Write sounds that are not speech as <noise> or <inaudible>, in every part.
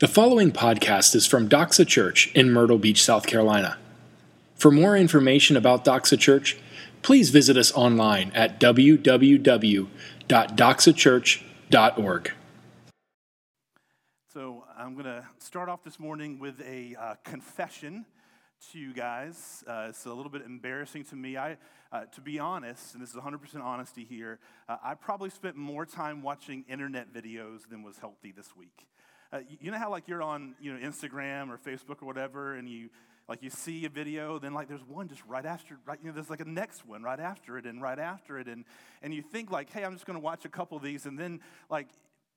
The following podcast is from Doxa Church in Myrtle Beach, South Carolina. For more information about Doxa Church, please visit us online at www.doxachurch.org. So, I'm going to start off this morning with a uh, confession to you guys. Uh, it's a little bit embarrassing to me. I, uh, to be honest, and this is 100% honesty here, uh, I probably spent more time watching internet videos than was healthy this week. Uh, you know how like you're on you know Instagram or Facebook or whatever, and you like you see a video, then like there's one just right after, right, you know, there's like a next one right after it and right after it, and and you think like, hey, I'm just going to watch a couple of these, and then like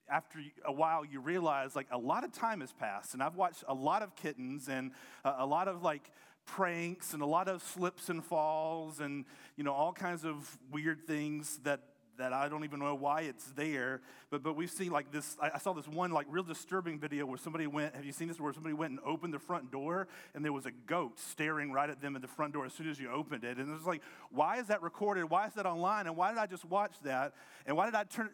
after a while you realize like a lot of time has passed and i've watched a lot of kittens and a lot of like pranks and a lot of slips and falls and you know all kinds of weird things that that I don't even know why it's there. But but we've seen like this. I, I, saw this one like real disturbing video where somebody went. Have you seen this? Where somebody went and opened the front door and there was a goat staring right at them at the front door as soon as you opened it. And it was like, why is that recorded? Why is that online? And why did I just watch that? And why did I turn?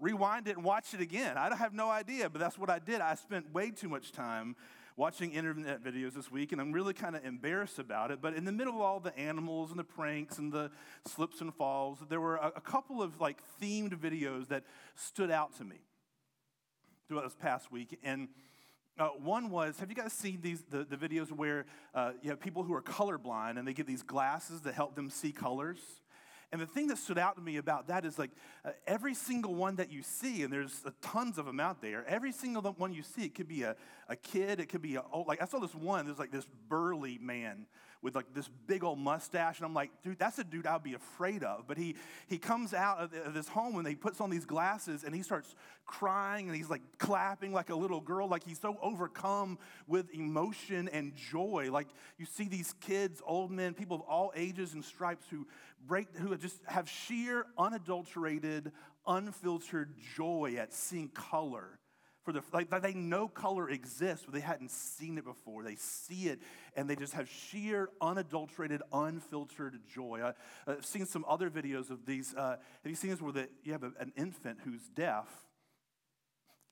rewind it and watch it again. I have no idea, but that's what I did. I spent way too much time watching internet videos this week, and I'm really kind of embarrassed about it. But in the middle of all the animals and the pranks and the slips and falls, there were a, a couple of like themed videos that stood out to me throughout this past week. And uh, one was, have you guys seen these the, the videos where uh, you have people who are colorblind and they get these glasses that help them see colors? And the thing that stood out to me about that is like uh, every single one that you see, and there's uh, tons of them out there, every single one you see, it could be a, a kid, it could be a, oh, like I saw this one, there's like this burly man with like this big old mustache. And I'm like, dude, that's a dude I'd be afraid of. But he, he comes out of this home and he puts on these glasses and he starts crying and he's like clapping like a little girl. Like he's so overcome with emotion and joy. Like you see these kids, old men, people of all ages and stripes who break, who just have sheer, unadulterated, unfiltered joy at seeing color for like they know color exists, but they hadn't seen it before. They see it and they just have sheer, unadulterated, unfiltered joy. I, have seen some other videos of these. Uh, have you seen this where the, you have a, an infant who's deaf,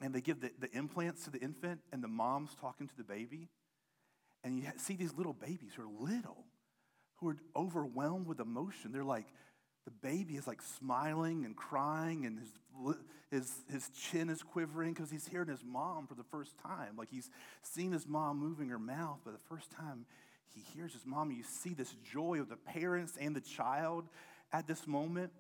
and they give the, the implants to the infant, and the mom's talking to the baby, and you see these little babies who are little, who are overwhelmed with emotion. They're like the baby is like smiling and crying, and his, his, his chin is quivering because he's hearing his mom for the first time. Like he's seen his mom moving her mouth, but the first time he hears his mom, you see this joy of the parents and the child at this moment.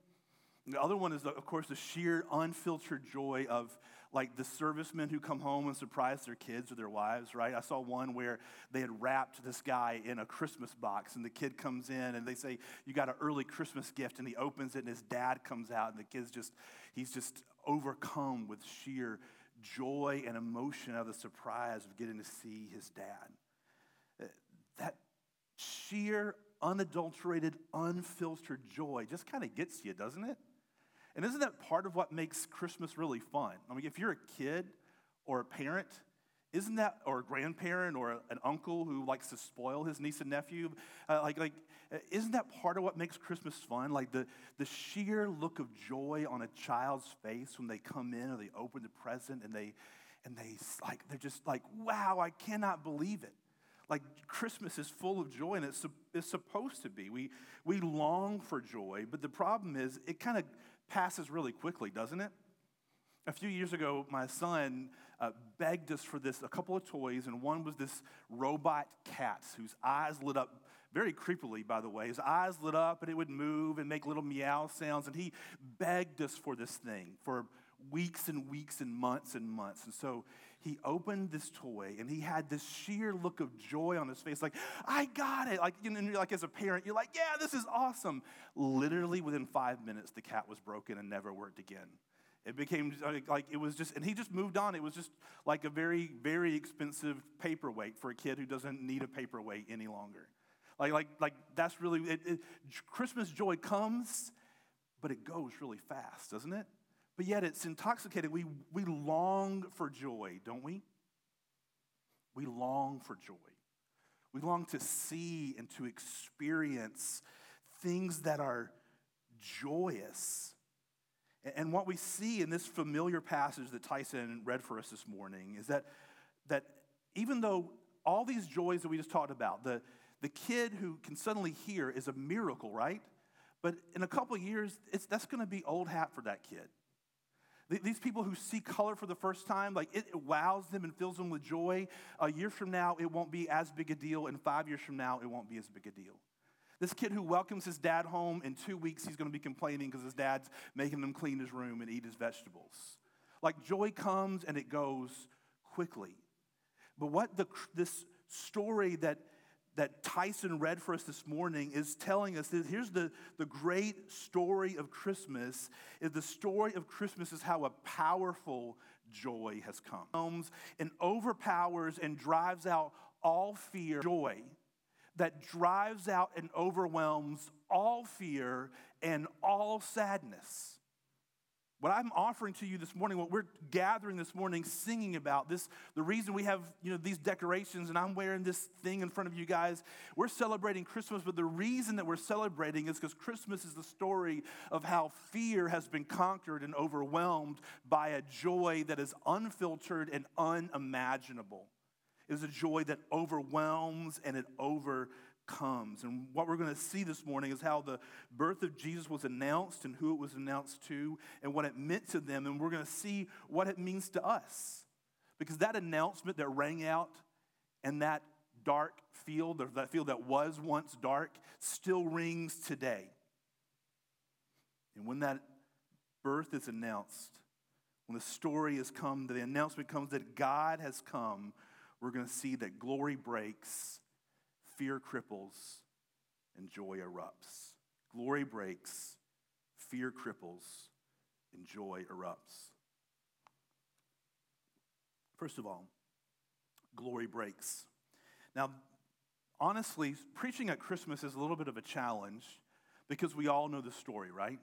The other one is, of course, the sheer unfiltered joy of like the servicemen who come home and surprise their kids or their wives, right? I saw one where they had wrapped this guy in a Christmas box, and the kid comes in and they say, You got an early Christmas gift, and he opens it, and his dad comes out, and the kid's just, he's just overcome with sheer joy and emotion of the surprise of getting to see his dad. That sheer, unadulterated, unfiltered joy just kind of gets you, doesn't it? And isn't that part of what makes Christmas really fun? I mean, if you're a kid or a parent, isn't that, or a grandparent or an uncle who likes to spoil his niece and nephew, uh, like, like, isn't that part of what makes Christmas fun? Like the, the sheer look of joy on a child's face when they come in or they open the present and they, and they, like, they're just like, wow, I cannot believe it. Like Christmas is full of joy and it's, it's supposed to be. We, we long for joy, but the problem is it kind of passes really quickly, doesn't it? A few years ago, my son uh, begged us for this, a couple of toys, and one was this robot cat whose eyes lit up very creepily, by the way. His eyes lit up and it would move and make little meow sounds, and he begged us for this thing for weeks and weeks and months and months. And so he opened this toy and he had this sheer look of joy on his face, like, I got it. Like, you know, like as a parent, you're like, yeah, this is awesome. Literally within five minutes, the cat was broken and never worked again. It became like it was just, and he just moved on. It was just like a very, very expensive paperweight for a kid who doesn't need a paperweight any longer. Like, like, like that's really, it, it, Christmas joy comes, but it goes really fast, doesn't it? But yet it's intoxicating. We, we long for joy, don't we? We long for joy. We long to see and to experience things that are joyous. And what we see in this familiar passage that Tyson read for us this morning is that that even though all these joys that we just talked about, the, the kid who can suddenly hear is a miracle, right? But in a couple years, that's going to be old hat for that kid. These people who see color for the first time, like it, wows them and fills them with joy. A year from now, it won't be as big a deal. And five years from now, it won't be as big a deal. This kid who welcomes his dad home, in two weeks, he's going to be complaining because his dad's making him clean his room and eat his vegetables. Like joy comes and it goes quickly. But what the, this story that that Tyson read for us this morning is telling us that here's the, the great story of Christmas is the story of Christmas is how a powerful joy has come. Comes and overpowers and drives out all fear, joy that drives out and overwhelms all fear and all sadness. What I'm offering to you this morning, what we're gathering this morning, singing about this, the reason we have you know these decorations and I'm wearing this thing in front of you guys, we're celebrating Christmas, but the reason that we're celebrating is because Christmas is the story of how fear has been conquered and overwhelmed by a joy that is unfiltered and unimaginable. It is a joy that overwhelms and it over comes. And what we're going to see this morning is how the birth of Jesus was announced and who it was announced to and what it meant to them. And we're going to see what it means to us. Because that announcement that rang out in that dark field, or that field that was once dark, still rings today. And when that birth is announced, when the story has come, the announcement comes that God has come, we're going to see that glory breaks fear cripples, and joy erupts. Glory breaks, fear cripples, and joy erupts. First of all, glory breaks. Now, honestly, preaching at Christmas is a little bit of a challenge because we all know the story, right?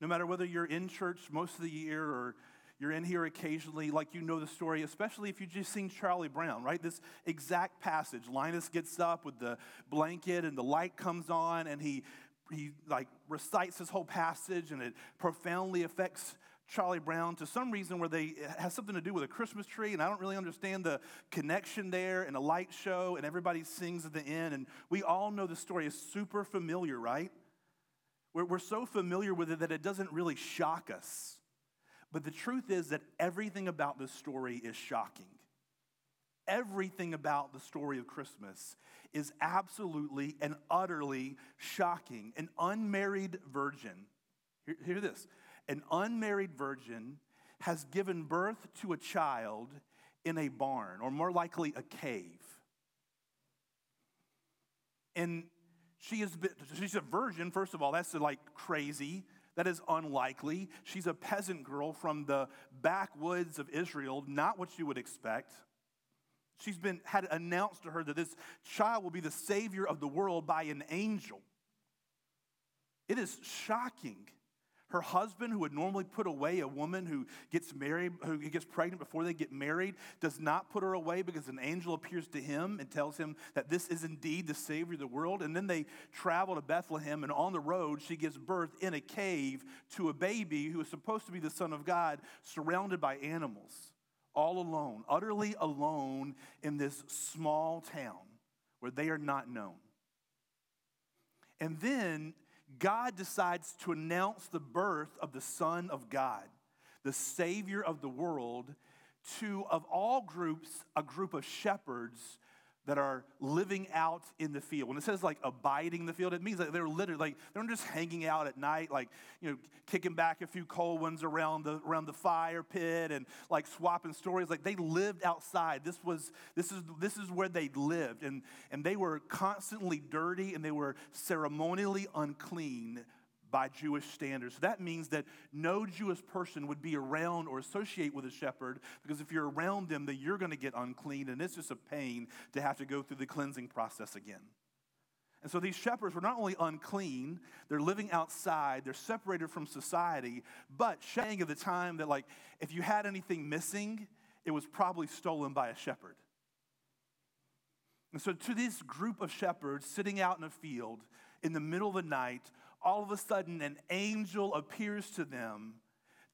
No matter whether you're in church most of the year or you're in here occasionally, like you know the story, especially if you've just seen Charlie Brown, right? This exact passage. Linus gets up with the blanket and the light comes on and he he like recites this whole passage and it profoundly affects Charlie Brown to some reason where they has something to do with a Christmas tree, and I don't really understand the connection there, and a light show, and everybody sings at the end, and we all know the story is super familiar, right? We're, we're so familiar with it that it doesn't really shock us. But the truth is that everything about this story is shocking. Everything about the story of Christmas is absolutely and utterly shocking. An unmarried virgin, hear, hear this, an unmarried virgin has given birth to a child in a barn, or more likely a cave. And she is she's a virgin, first of all, that's like crazy. That is unlikely. She's a peasant girl from the backwoods of Israel, not what you would expect. She's been had announced to her that this child will be the savior of the world by an angel. It is shocking. Her husband, who would normally put away a woman who gets married, who gets pregnant before they get married, does not put her away because an angel appears to him and tells him that this is indeed the Savior of the world. And then they travel to Bethlehem, and on the road, she gives birth in a cave to a baby who is supposed to be the Son of God, surrounded by animals, all alone, utterly alone in this small town where they are not known. And then God decides to announce the birth of the Son of God, the Savior of the world, to, of all groups, a group of shepherds that are living out in the field. When it says like abiding in the field, it means that they're literally like they're just hanging out at night, like you know, kicking back a few cold ones around the around the fire pit and like swapping stories. Like they lived outside. This was this is this is where they lived, and and they were constantly dirty and they were ceremonially unclean by Jewish standards. So that means that no Jewish person would be around or associate with a shepherd because if you're around them, then you're going to get unclean, and it's just a pain to have to go through the cleansing process again. And so these shepherds were not only unclean, they're living outside, they're separated from society, but saying at the time that, like, if you had anything missing, it was probably stolen by a shepherd. And so, to this group of shepherds sitting out in a field in the middle of the night, all of a sudden an angel appears to them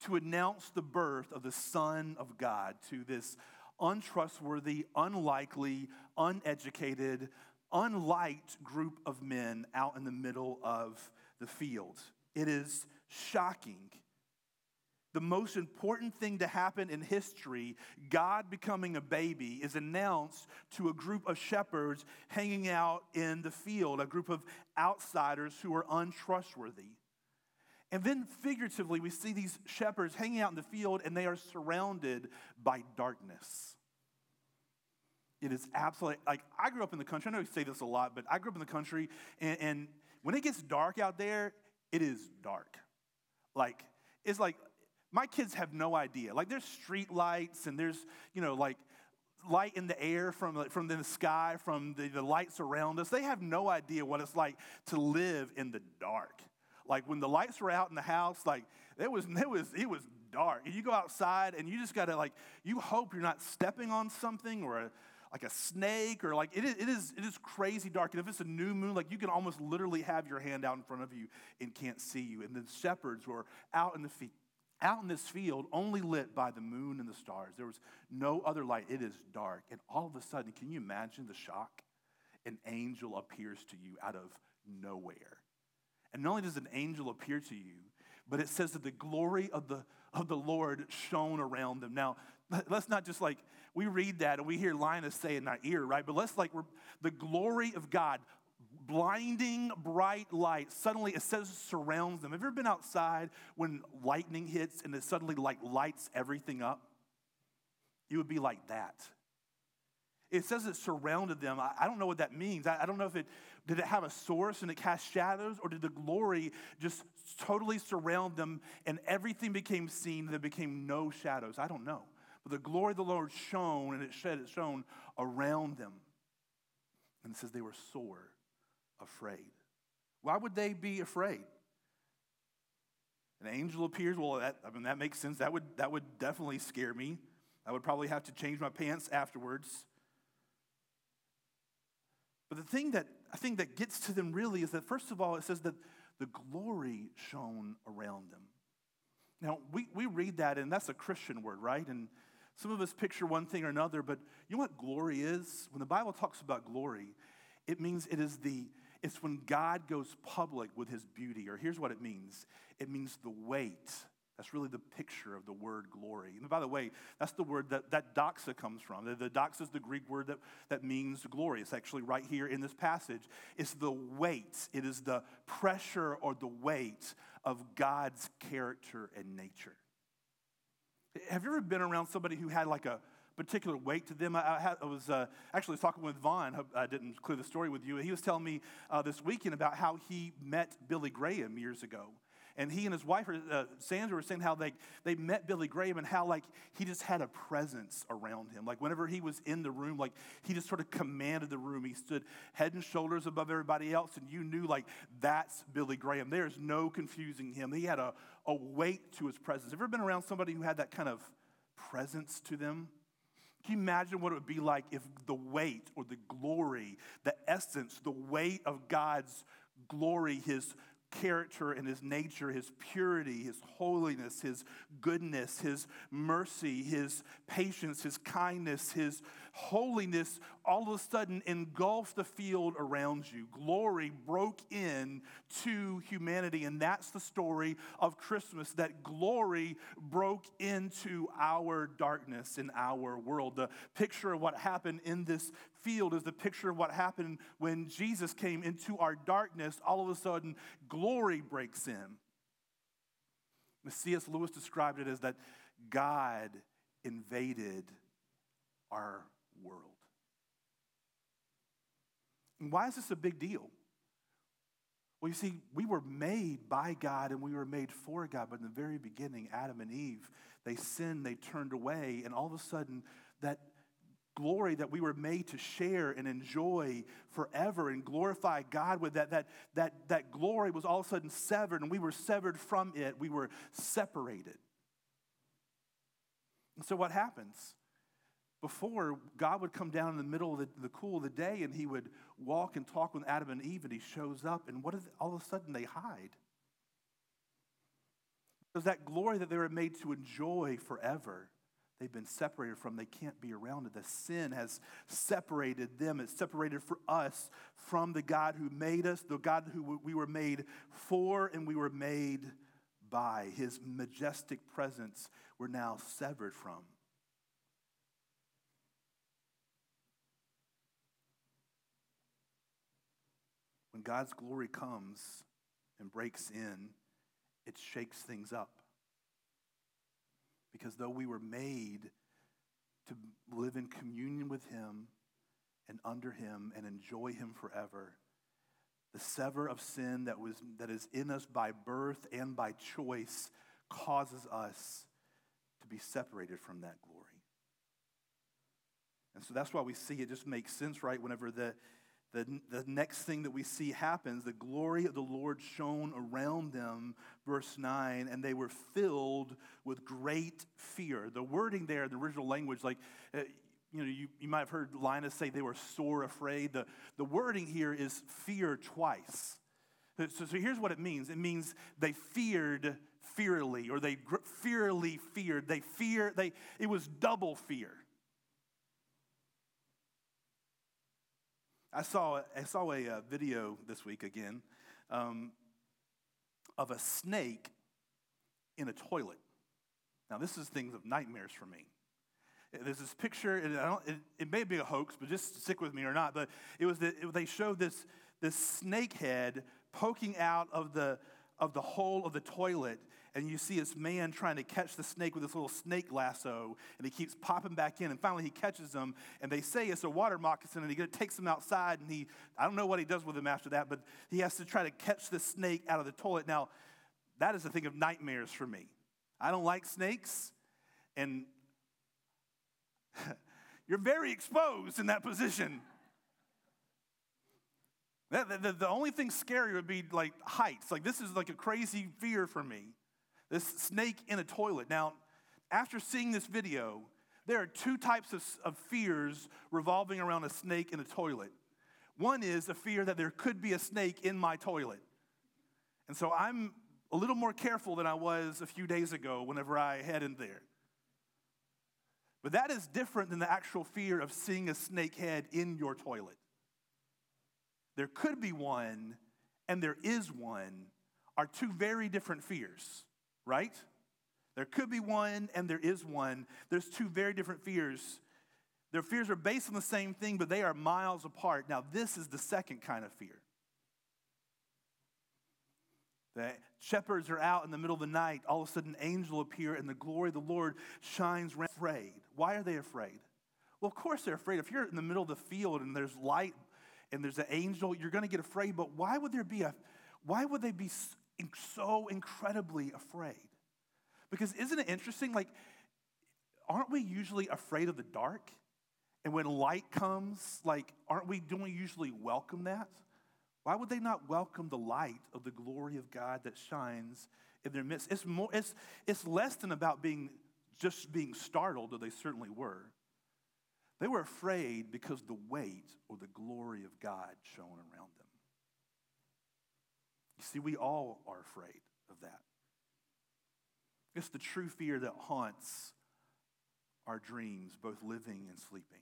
to announce the birth of the Son of God to this untrustworthy, unlikely, uneducated, unliked group of men out in the middle of the field. It is shocking. The most important thing to happen in history, God becoming a baby, is announced to a group of shepherds hanging out in the field, a group of outsiders who are untrustworthy. And then figuratively, we see these shepherds hanging out in the field and they are surrounded by darkness. It is absolutely, like, I grew up in the country. I know we say this a lot, but I grew up in the country, and, and when it gets dark out there, it is dark. Like, it's like, my kids have no idea. Like, there's street lights and there's, you know, like, light in the air from, from the sky, from the, the lights around us. They have no idea what it's like to live in the dark. Like when the lights were out in the house, like it was, it was, it was dark. And you go outside and you just gotta like, you hope you're not stepping on something or a, like a snake or like it is, it is it is crazy dark and if it's a new moon like you can almost literally have your hand out in front of you and can't see you and the shepherds were out in the field out in this field only lit by the moon and the stars. There was no other light. It is dark. And all of a sudden can you imagine the shock? An angel appears to you out of nowhere. And not only does an angel appear to you, but it says that the glory of the, of the Lord shone around them. Now, let's not just like, we read that and we hear Linus say in our ear, right? But let's like, the glory of God, blinding bright light, suddenly it says surrounds them. Have you ever been outside when lightning hits and it suddenly like lights everything up? You would be like that. It says it surrounded them. I, I don't know what that means. I, I don't know if it did it have a source and it cast shadows, or did the glory just totally surround them and everything became seen there became no shadows? I don't know. But the glory of the Lord shone and it shed it shone around them. And it says they were sore afraid. Why would they be afraid? An angel appears. Well, that, I mean, that makes sense. That would, that would definitely scare me. I would probably have to change my pants afterwards. But the thing that I think that gets to them really is that, first of all, it says that the glory shone around them. Now, we, we read that, and that's a Christian word, right? And some of us picture one thing or another, but you know what glory is? When the Bible talks about glory, it means it is the, it's when God goes public with his beauty, or here's what it means it means the weight that's really the picture of the word glory. And by the way, that's the word that, that doxa comes from. The, the doxa is the Greek word that, that means glory. It's actually right here in this passage. It's the weight, it is the pressure or the weight of God's character and nature. Have you ever been around somebody who had like a particular weight to them? I, I, had, I was uh, actually talking with Vaughn. I didn't clear the story with you. He was telling me uh, this weekend about how he met Billy Graham years ago. And he and his wife, uh, Sandra, were saying how they, they met Billy Graham and how, like, he just had a presence around him. Like, whenever he was in the room, like, he just sort of commanded the room. He stood head and shoulders above everybody else, and you knew, like, that's Billy Graham. There's no confusing him. He had a, a weight to his presence. Have you ever been around somebody who had that kind of presence to them? Can you imagine what it would be like if the weight or the glory, the essence, the weight of God's glory, his character and his nature, his purity, his holiness, his goodness, his mercy, his patience, his kindness, his holiness all of a sudden engulfed the field around you. Glory broke in to humanity. And that's the story of Christmas that glory broke into our darkness in our world. The picture of what happened in this field is the picture of what happened when Jesus came into our darkness. All of a sudden, glory breaks in. C.S. Lewis described it as that God invaded our world. And why is this a big deal? Well, you see, we were made by God and we were made for God, but in the very beginning, Adam and Eve, they sinned, they turned away, and all of a sudden, that glory that we were made to share and enjoy forever and glorify God with that, that, that, that glory was all of a sudden severed, and we were severed from it. We were separated. And so, what happens? Before, God would come down in the middle of the, the cool of the day and he would walk and talk with Adam and Eve, and he shows up, and what is all of a sudden they hide? Because that glory that they were made to enjoy forever they've been separated from. They can't be around it. The sin has separated them. It's separated for us from the God who made us, the God who we were made for and we were made by. His majestic presence we're now severed from. God's glory comes and breaks in, it shakes things up. Because though we were made to live in communion with Him and under Him and enjoy Him forever, the sever of sin that, was, that is in us by birth and by choice causes us to be separated from that glory. And so that's why we see it just makes sense, right? Whenever the, the, the next thing that we see happens, the glory of the Lord shone around them, verse 9, and they were filled with great fear. The wording there, the original language, like, uh, you know, you, you might have heard Linus say they were sore afraid. The, the wording here is fear twice. So, so here's what it means it means they feared fearly, or they fearly feared. They fear, they, it was double fear. I saw, I saw a, a uh, video this week again um, of a snake in a toilet. Now, this is things of nightmares for me. There's this picture, and it, it, may be a hoax, but just stick with me or not. But it was that they showed this, this snake head poking out of the, of the hole of the toilet, and you see this man trying to catch the snake with this little snake lasso, and he keeps popping back in, and finally he catches them, and they say it's a water moccasin, and he takes them outside, and he, I don't know what he does with them after that, but he has to try to catch the snake out of the toilet. Now, that is a thing of nightmares for me. I don't like snakes, and <laughs> you're very exposed in that position. The, the, the, only thing scary would be like heights. Like, this is like a crazy fear for me this snake in a toilet. Now, after seeing this video, there are two types of, of fears revolving around a snake in a toilet. One is a fear that there could be a snake in my toilet. And so I'm a little more careful than I was a few days ago whenever I head in there. But that is different than the actual fear of seeing a snake head in your toilet. There could be one, and there is one, are two very different fears right? There could be one and there is one. There's two very different fears. Their fears are based on the same thing, but they are miles apart. Now, this is the second kind of fear. The shepherds are out in the middle of the night. All of a sudden, an angel appear, and the glory of the Lord shines. Afraid. Why are they afraid? Well, of course they're afraid. If you're in the middle of the field and there's light and there's an angel, you're going to get afraid. But why would there be a? Why would they be so incredibly afraid. Because isn't it interesting? Like, aren't we usually afraid of the dark? And when light comes, like, aren't we, we usually welcome that? Why would they not welcome the light of the glory of God that shines in their midst? It's, more, it's, it's less than about being just being startled, though they certainly were. They were afraid because the weight or the glory of God shone around them. You see, we all are afraid of that. It's the true fear that haunts our dreams, both living and sleeping.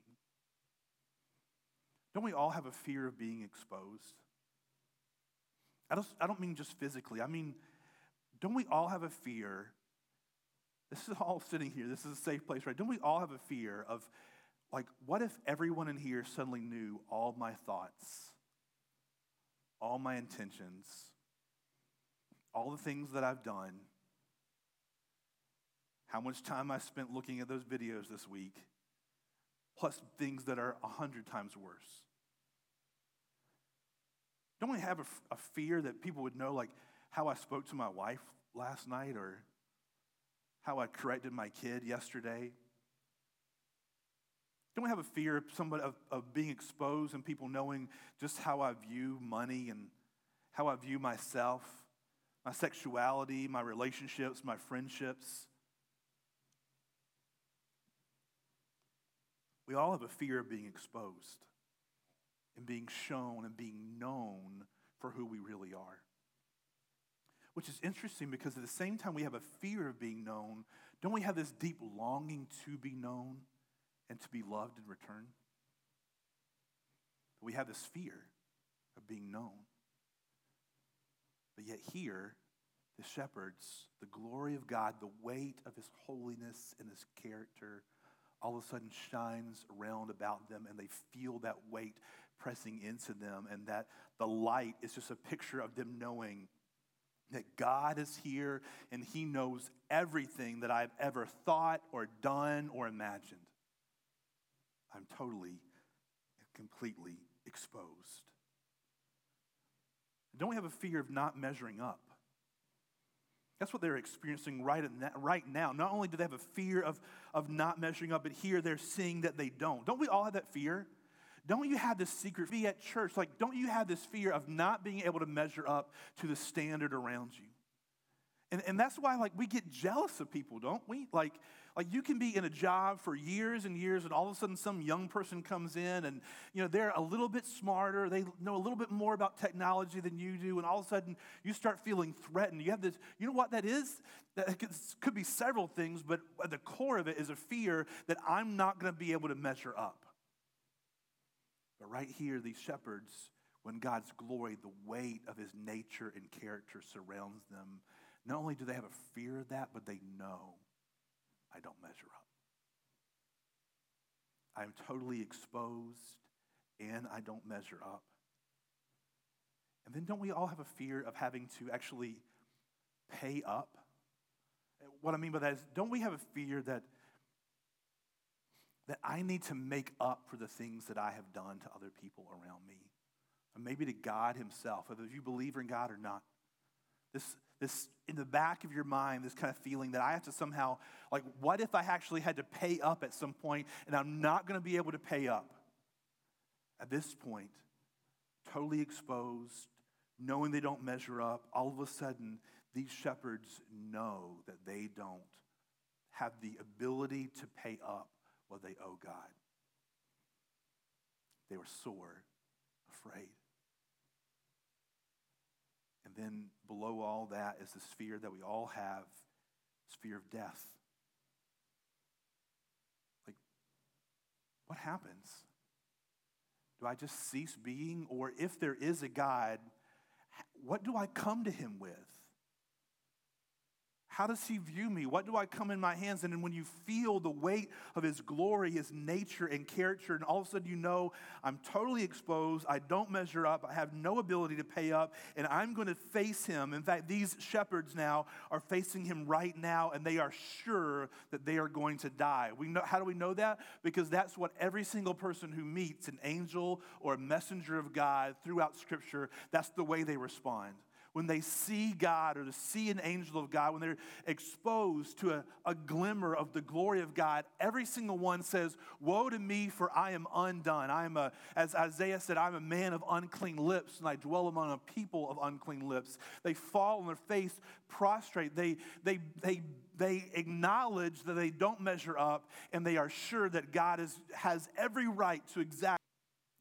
Don't we all have a fear of being exposed? I don't, I don't mean just physically. I mean, don't we all have a fear? This is all sitting here. This is a safe place, right? Don't we all have a fear of, like, what if everyone in here suddenly knew all my thoughts, all my intentions, all the things that I've done, how much time I spent looking at those videos this week, plus things that are a hundred times worse. Don't we have a, a, fear that people would know, like how I spoke to my wife last night or how I corrected my kid yesterday? Don't we have a fear of somebody of, of being exposed and people knowing just how I view money and how I view myself? My sexuality, my relationships, my friendships. We all have a fear of being exposed and being shown and being known for who we really are. Which is interesting because at the same time we have a fear of being known, don't we have this deep longing to be known and to be loved in return? We have this fear of being known. But yet, here, the shepherds, the glory of God, the weight of his holiness and his character, all of a sudden shines around about them, and they feel that weight pressing into them, and that the light is just a picture of them knowing that God is here and He knows everything that I've ever thought or done or imagined. I'm totally completely exposed. Don't we have a fear of not measuring up? That's what they're experiencing right, right now. Not only do they have a fear of, of not measuring up, but here they're seeing that they don't. Don't we all have that fear? Don't you have this secret be at church? Like, don't you have this fear of not being able to measure up to the standard around you? And, and that's why, like, we get jealous of people, don't we? Like, like you can be in a job for years and years, and all of a sudden some young person comes in, and you know they're a little bit smarter, they know a little bit more about technology than you do, and all of a sudden you start feeling threatened. You have this, you know what that is? That could be several things, but at the core of it is a fear that I'm not going to be able to measure up. But right here, these shepherds, when God's glory, the weight of his nature and character surrounds them, not only do they have a fear of that, but they know I don't measure up. I'm totally exposed and I don't measure up. And then don't we all have a fear of having to actually pay up? What I mean by that is, don't we have a fear that, that I need to make up for the things that I have done to other people around me? Or maybe to God Himself, whether you believe in God or not. This, this in the back of your mind, this kind of feeling that I have to somehow, like, what if I actually had to pay up at some point and I'm not going to be able to pay up? At this point, totally exposed, knowing they don't measure up, all of a sudden, these shepherds know that they don't have the ability to pay up what they owe God. They were sore, afraid. Then below all that is the sphere that we all have sphere of death. Like, what happens? Do I just cease being? Or if there is a God, what do I come to him with? How does he view me? What do I come in my hands? And then when you feel the weight of his glory, his nature and character, and all of a sudden you know I'm totally exposed, I don't measure up, I have no ability to pay up, and I'm going to face him. In fact, these shepherds now are facing him right now, and they are sure that they are going to die. We know, how do we know that? Because that's what every single person who meets an angel or a messenger of God throughout Scripture, that's the way they respond when they see God or to see an angel of God, when they're exposed to a, a glimmer of the glory of God, every single one says, Woe to me, for I am undone. I am a, as Isaiah said, I'm a man of unclean lips, and I dwell among a people of unclean lips. They fall on their face prostrate. They, they, they, they acknowledge that they don't measure up, and they are sure that God is, has every right to exact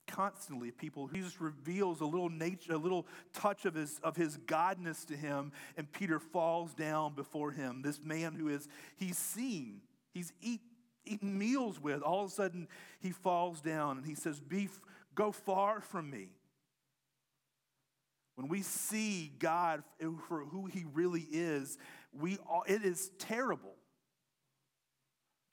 constantly people. Jesus reveals a little nature, a little touch of his, of his godness to him, and Peter falls down before him. This man who is, he's seen, he's eat, eaten meals with, all of a sudden he falls down and he says, Be, Go far from me. When we see God for who he really is, we, all, it is terrible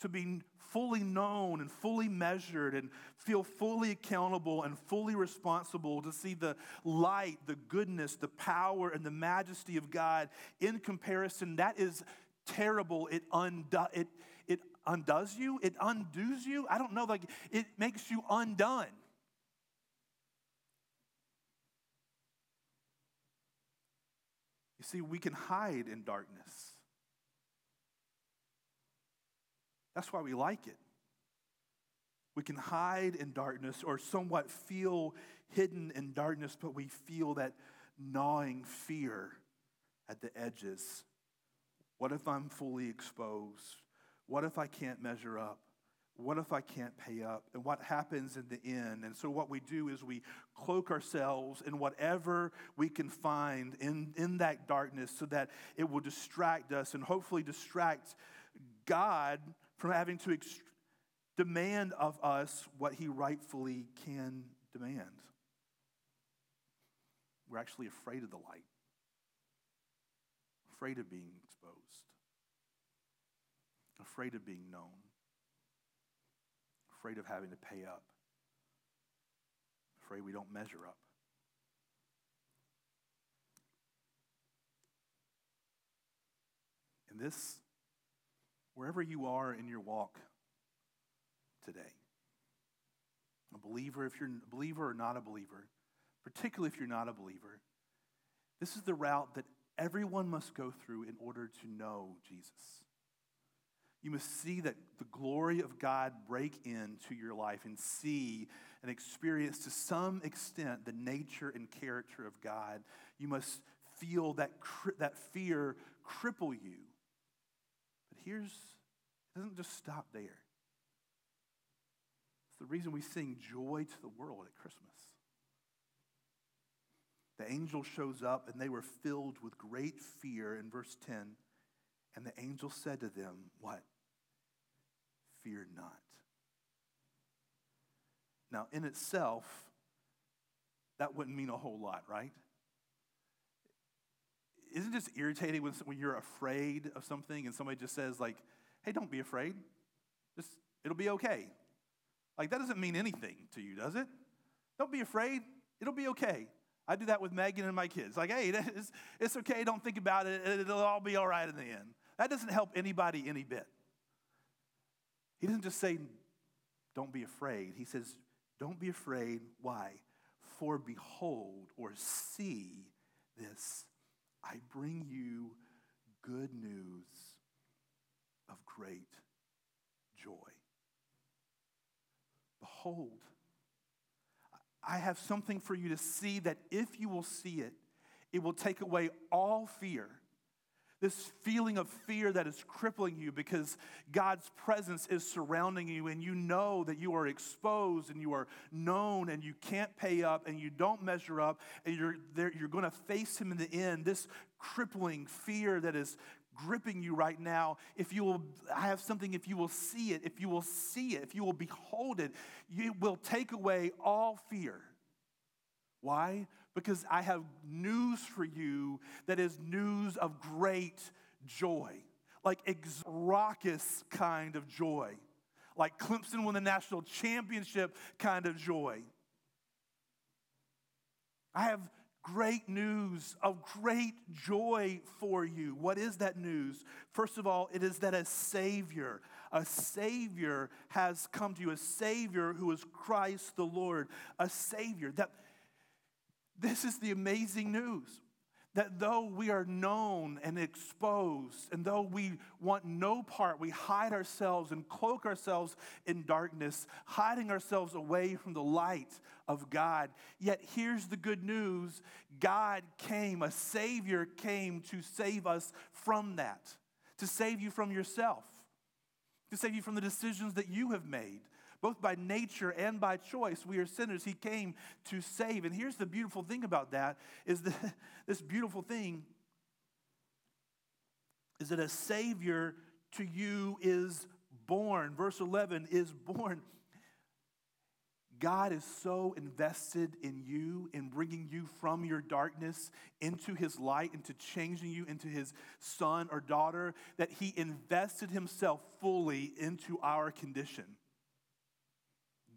to be fully known and fully measured and feel fully accountable and fully responsible to see the light, the goodness, the power, and the majesty of God in comparison, that is terrible. It, undo, it, it undoes you, it undoes you. I don't know, like it makes you undone. You see, we can hide in darkness. That's why we like it. We can hide in darkness or somewhat feel hidden in darkness, but we feel that gnawing fear at the edges. What if I'm fully exposed? What if I can't measure up? What if I can't pay up? And what happens in the end? And so, what we do is we cloak ourselves in whatever we can find in, in that darkness so that it will distract us and hopefully distract God from having to demand of us what he rightfully can demand. We're actually afraid of the light, afraid of being exposed, afraid of being known, afraid of having to pay up, afraid we don't measure up. And this, wherever you are in your walk today, a believer, if you're a believer or not a believer, particularly if you're not a believer, this is the route that everyone must go through in order to know Jesus. You must see that the glory of God break into your life and see and experience to some extent the nature and character of God. You must feel that, that fear cripple you. Here's, it doesn't just stop there. It's the reason we sing joy to the world at Christmas. The angel shows up and they were filled with great fear in verse 10. And the angel said to them, What? Fear not. Now, in itself, that wouldn't mean a whole lot, right? Isn't it just irritating when, when you're afraid of something and somebody just says, like, hey, don't be afraid. Just, it'll be okay. Like, that doesn't mean anything to you, does it? Don't be afraid. It'll be okay. I do that with Megan and my kids. Like, hey, <laughs> it's, it's okay. Don't think about it. It'll all be all right in the end. That doesn't help anybody any bit. He doesn't just say, don't be afraid. He says, don't be afraid. Why? For behold or see this, I bring you good news of great joy. Behold, I have something for you to see that if you will see it, it will take away all fear. This feeling of fear that is crippling you because God's presence is surrounding you and you know that you are exposed and you are known and you can't pay up and you don't measure up and you're, there, you're going to face Him in the end. This crippling fear that is gripping you right now, if you will, I have something, if you will see it, if you will see it, if you will behold it, you will take away all fear. Why? Because I have news for you that is news of great joy, like ex- raucous kind of joy, like Clemson won the national championship kind of joy. I have great news of great joy for you. What is that news? First of all, it is that a Savior, a Savior has come to you, a Savior who is Christ the Lord, a Savior. That this is the amazing news that though we are known and exposed, and though we want no part, we hide ourselves and cloak ourselves in darkness, hiding ourselves away from the light of God. Yet here's the good news God came, a Savior came to save us from that, to save you from yourself, to save you from the decisions that you have made both by nature and by choice. We are sinners. He came to save. And here's the beautiful thing about that is that <laughs> this beautiful thing is that a savior to you is born. Verse 11 is born. God is so invested in you, in bringing you from your darkness into his light, into changing you into his son or daughter, that he invested himself fully into our condition.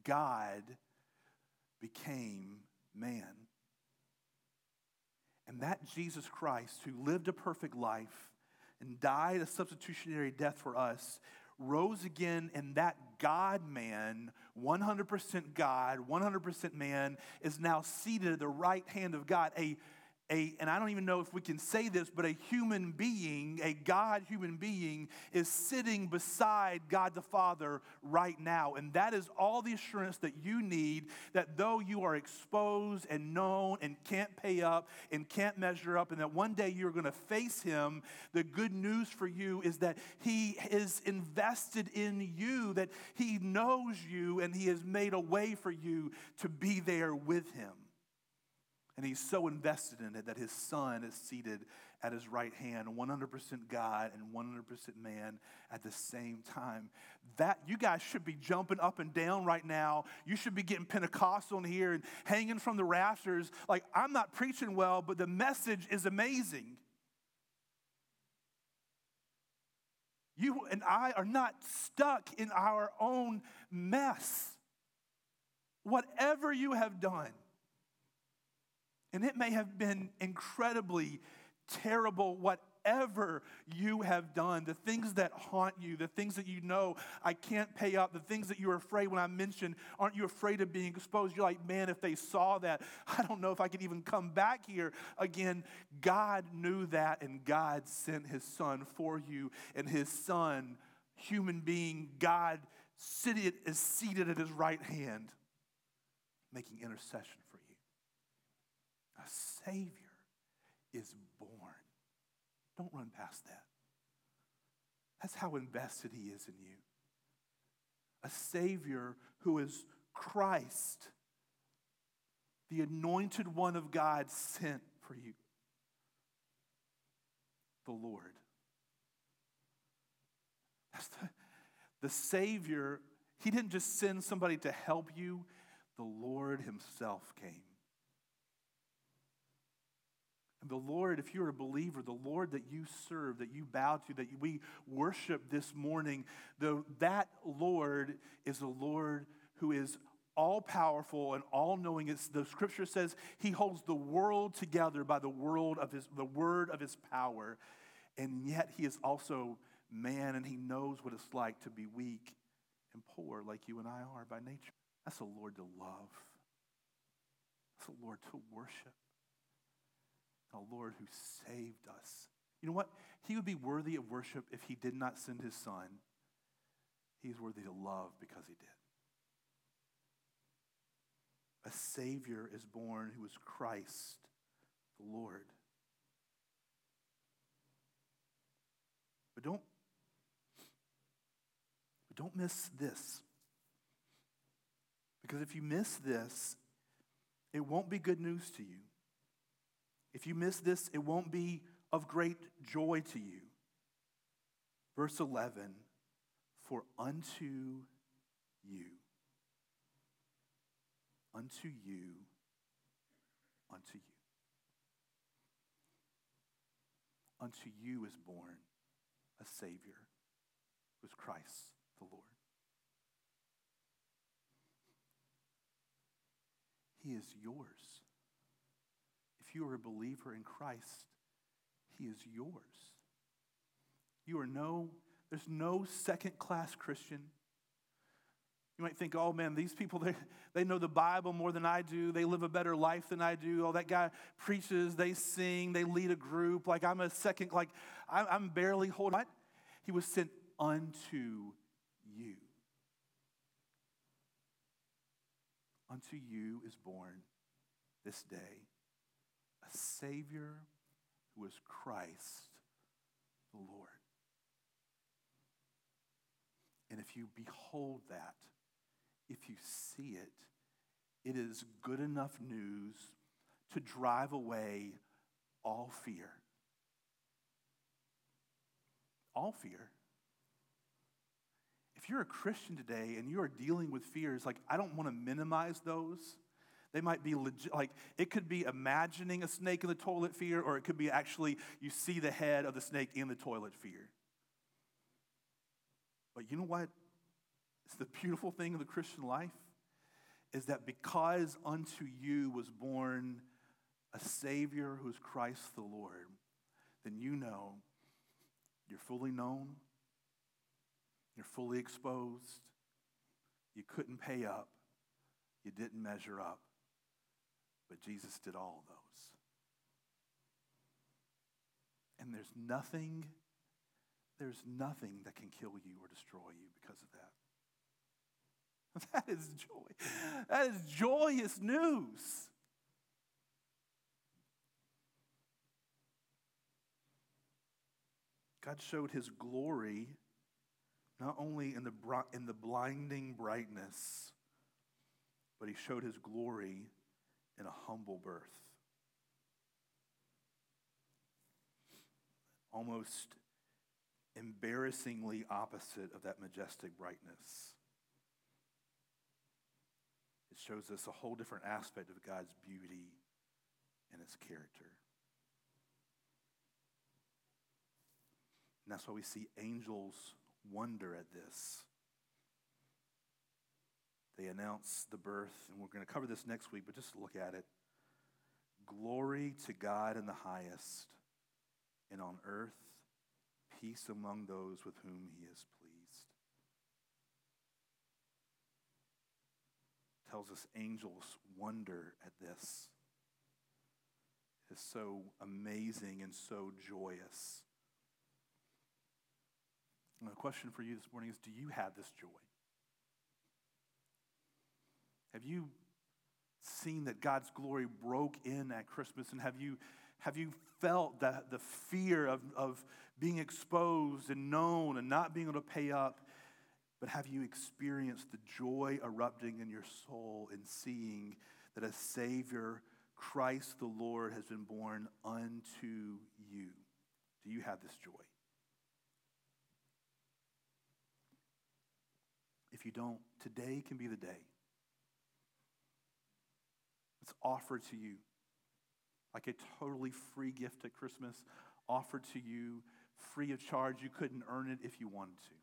God became man. And that Jesus Christ, who lived a perfect life and died a substitutionary death for us, rose again, and that God man, 100% God, 100% man, is now seated at the right hand of God, a a, and I don't even know if we can say this, but a human being, a God human being, is sitting beside God the Father right now. And that is all the assurance that you need that though you are exposed and known and can't pay up and can't measure up, and that one day you're going to face Him, the good news for you is that He is invested in you, that He knows you, and He has made a way for you to be there with Him. And he's so invested in it that his son is seated at his right hand, 100% God and 100% man at the same time. That you guys should be jumping up and down right now. You should be getting Pentecostal in here and hanging from the rafters. Like I'm not preaching well, but the message is amazing. You and I are not stuck in our own mess. Whatever you have done, and it may have been incredibly terrible, whatever you have done, the things that haunt you, the things that you know I can't pay up, the things that you're afraid when I mention, aren't you afraid of being exposed? You're like, man, if they saw that, <laughs> I don't know if I could even come back here again. God knew that, and God sent his son for you, and his son, human being, God, seated, is seated at his right hand, making intercession. A Savior is born. Don't run past that. That's how invested He is in you. A Savior who is Christ, the anointed one of God sent for you, the Lord. That's the, the Savior, He didn't just send somebody to help you, the Lord Himself came. And the Lord, if you're a believer, the Lord that you serve, that you bow to, that we worship this morning, the, that Lord is a Lord who is all powerful and all knowing. It's, the scripture says he holds the world together by the, world of his, the word of his power. And yet he is also man and he knows what it's like to be weak and poor like you and I are by nature. That's a Lord to love, that's a Lord to worship a Lord who saved us. You know what? He would be worthy of worship if he did not send his son. He's worthy to love because he did. A Savior is born who is Christ, the Lord. But don't, but don't miss this. Because if you miss this, it won't be good news to you. If you miss this, it won't be of great joy to you. Verse 11 For unto you, unto you, unto you, unto you is born a Savior, who is Christ the Lord. He is yours if you are a believer in Christ, He is yours. You are no, there's no second class Christian. You might think, oh man, these people, <laughs> they, they know the Bible more than I do. They live a better life than I do. Oh, that guy preaches, they sing, they lead a group. Like I'm a second, like I'm, I'm barely holding. What? He was sent unto you. Unto you is born this day Savior who is Christ the Lord. And if you behold that, if you see it, it is good enough news to drive away all fear. All fear. If you're a Christian today and you are dealing with fears, like I don't want to minimize those. They might be legit, like, it could be imagining a snake in the toilet fear, or it could be actually you see the head of the snake in the toilet fear. But you know what? It's the beautiful thing of the Christian life is that because unto you was born a Savior who is Christ the Lord, then you know you're fully known, you're fully exposed, you couldn't pay up, you didn't measure up. But Jesus did all those. And there's nothing, there's nothing that can kill you or destroy you because of that. <laughs> That is joy. That is joyous news. God showed his glory not only in the, in the blinding brightness, but he showed his glory in a humble birth. Almost embarrassingly opposite of that majestic brightness. It shows us a whole different aspect of God's beauty and his character. And that's why we see angels wonder at this. They announce the birth, and we're going to cover this next week, but just look at it. Glory to God in the highest, and on earth, peace among those with whom he is pleased. Tells us angels wonder at this. It's so amazing and so joyous. And the question for you this morning is do you have this joy? Have you seen that God's glory broke in at Christmas? And have you, have you felt that the fear of, of being exposed and known and not being able to pay up? But have you experienced the joy erupting in your soul in seeing that a Savior, Christ the Lord, has been born unto you? Do you have this joy? If you don't, today can be the day. It's offered to you like a totally free gift at Christmas, offered to you free of charge. You couldn't earn it if you wanted to.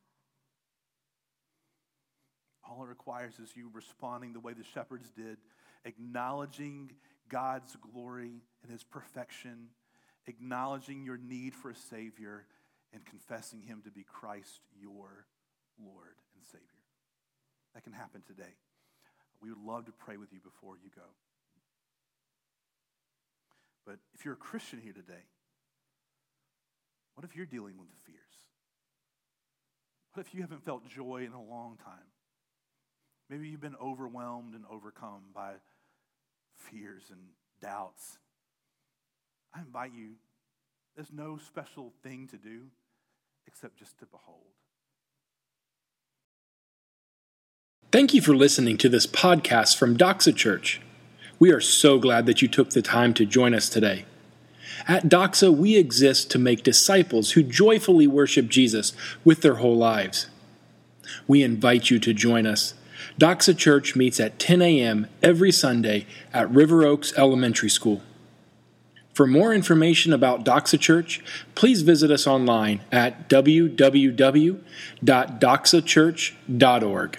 All it requires is you responding the way the shepherds did, acknowledging God's glory and his perfection, acknowledging your need for a Savior, and confessing him to be Christ, your Lord and Savior. That can happen today. We would love to pray with you before you go. But if you're a Christian here today, what if you're dealing with fears? What if you haven't felt joy in a long time? Maybe you've been overwhelmed and overcome by fears and doubts. I invite you, there's no special thing to do except just to behold. Thank you for listening to this podcast from Doxa Church. We are so glad that you took the time to join us today. At Doxa, we exist to make disciples who joyfully worship Jesus with their whole lives. We invite you to join us. Doxa Church meets at 10 a.m. every Sunday at River Oaks Elementary School. For more information about Doxa Church, please visit us online at www.doxachurch.org.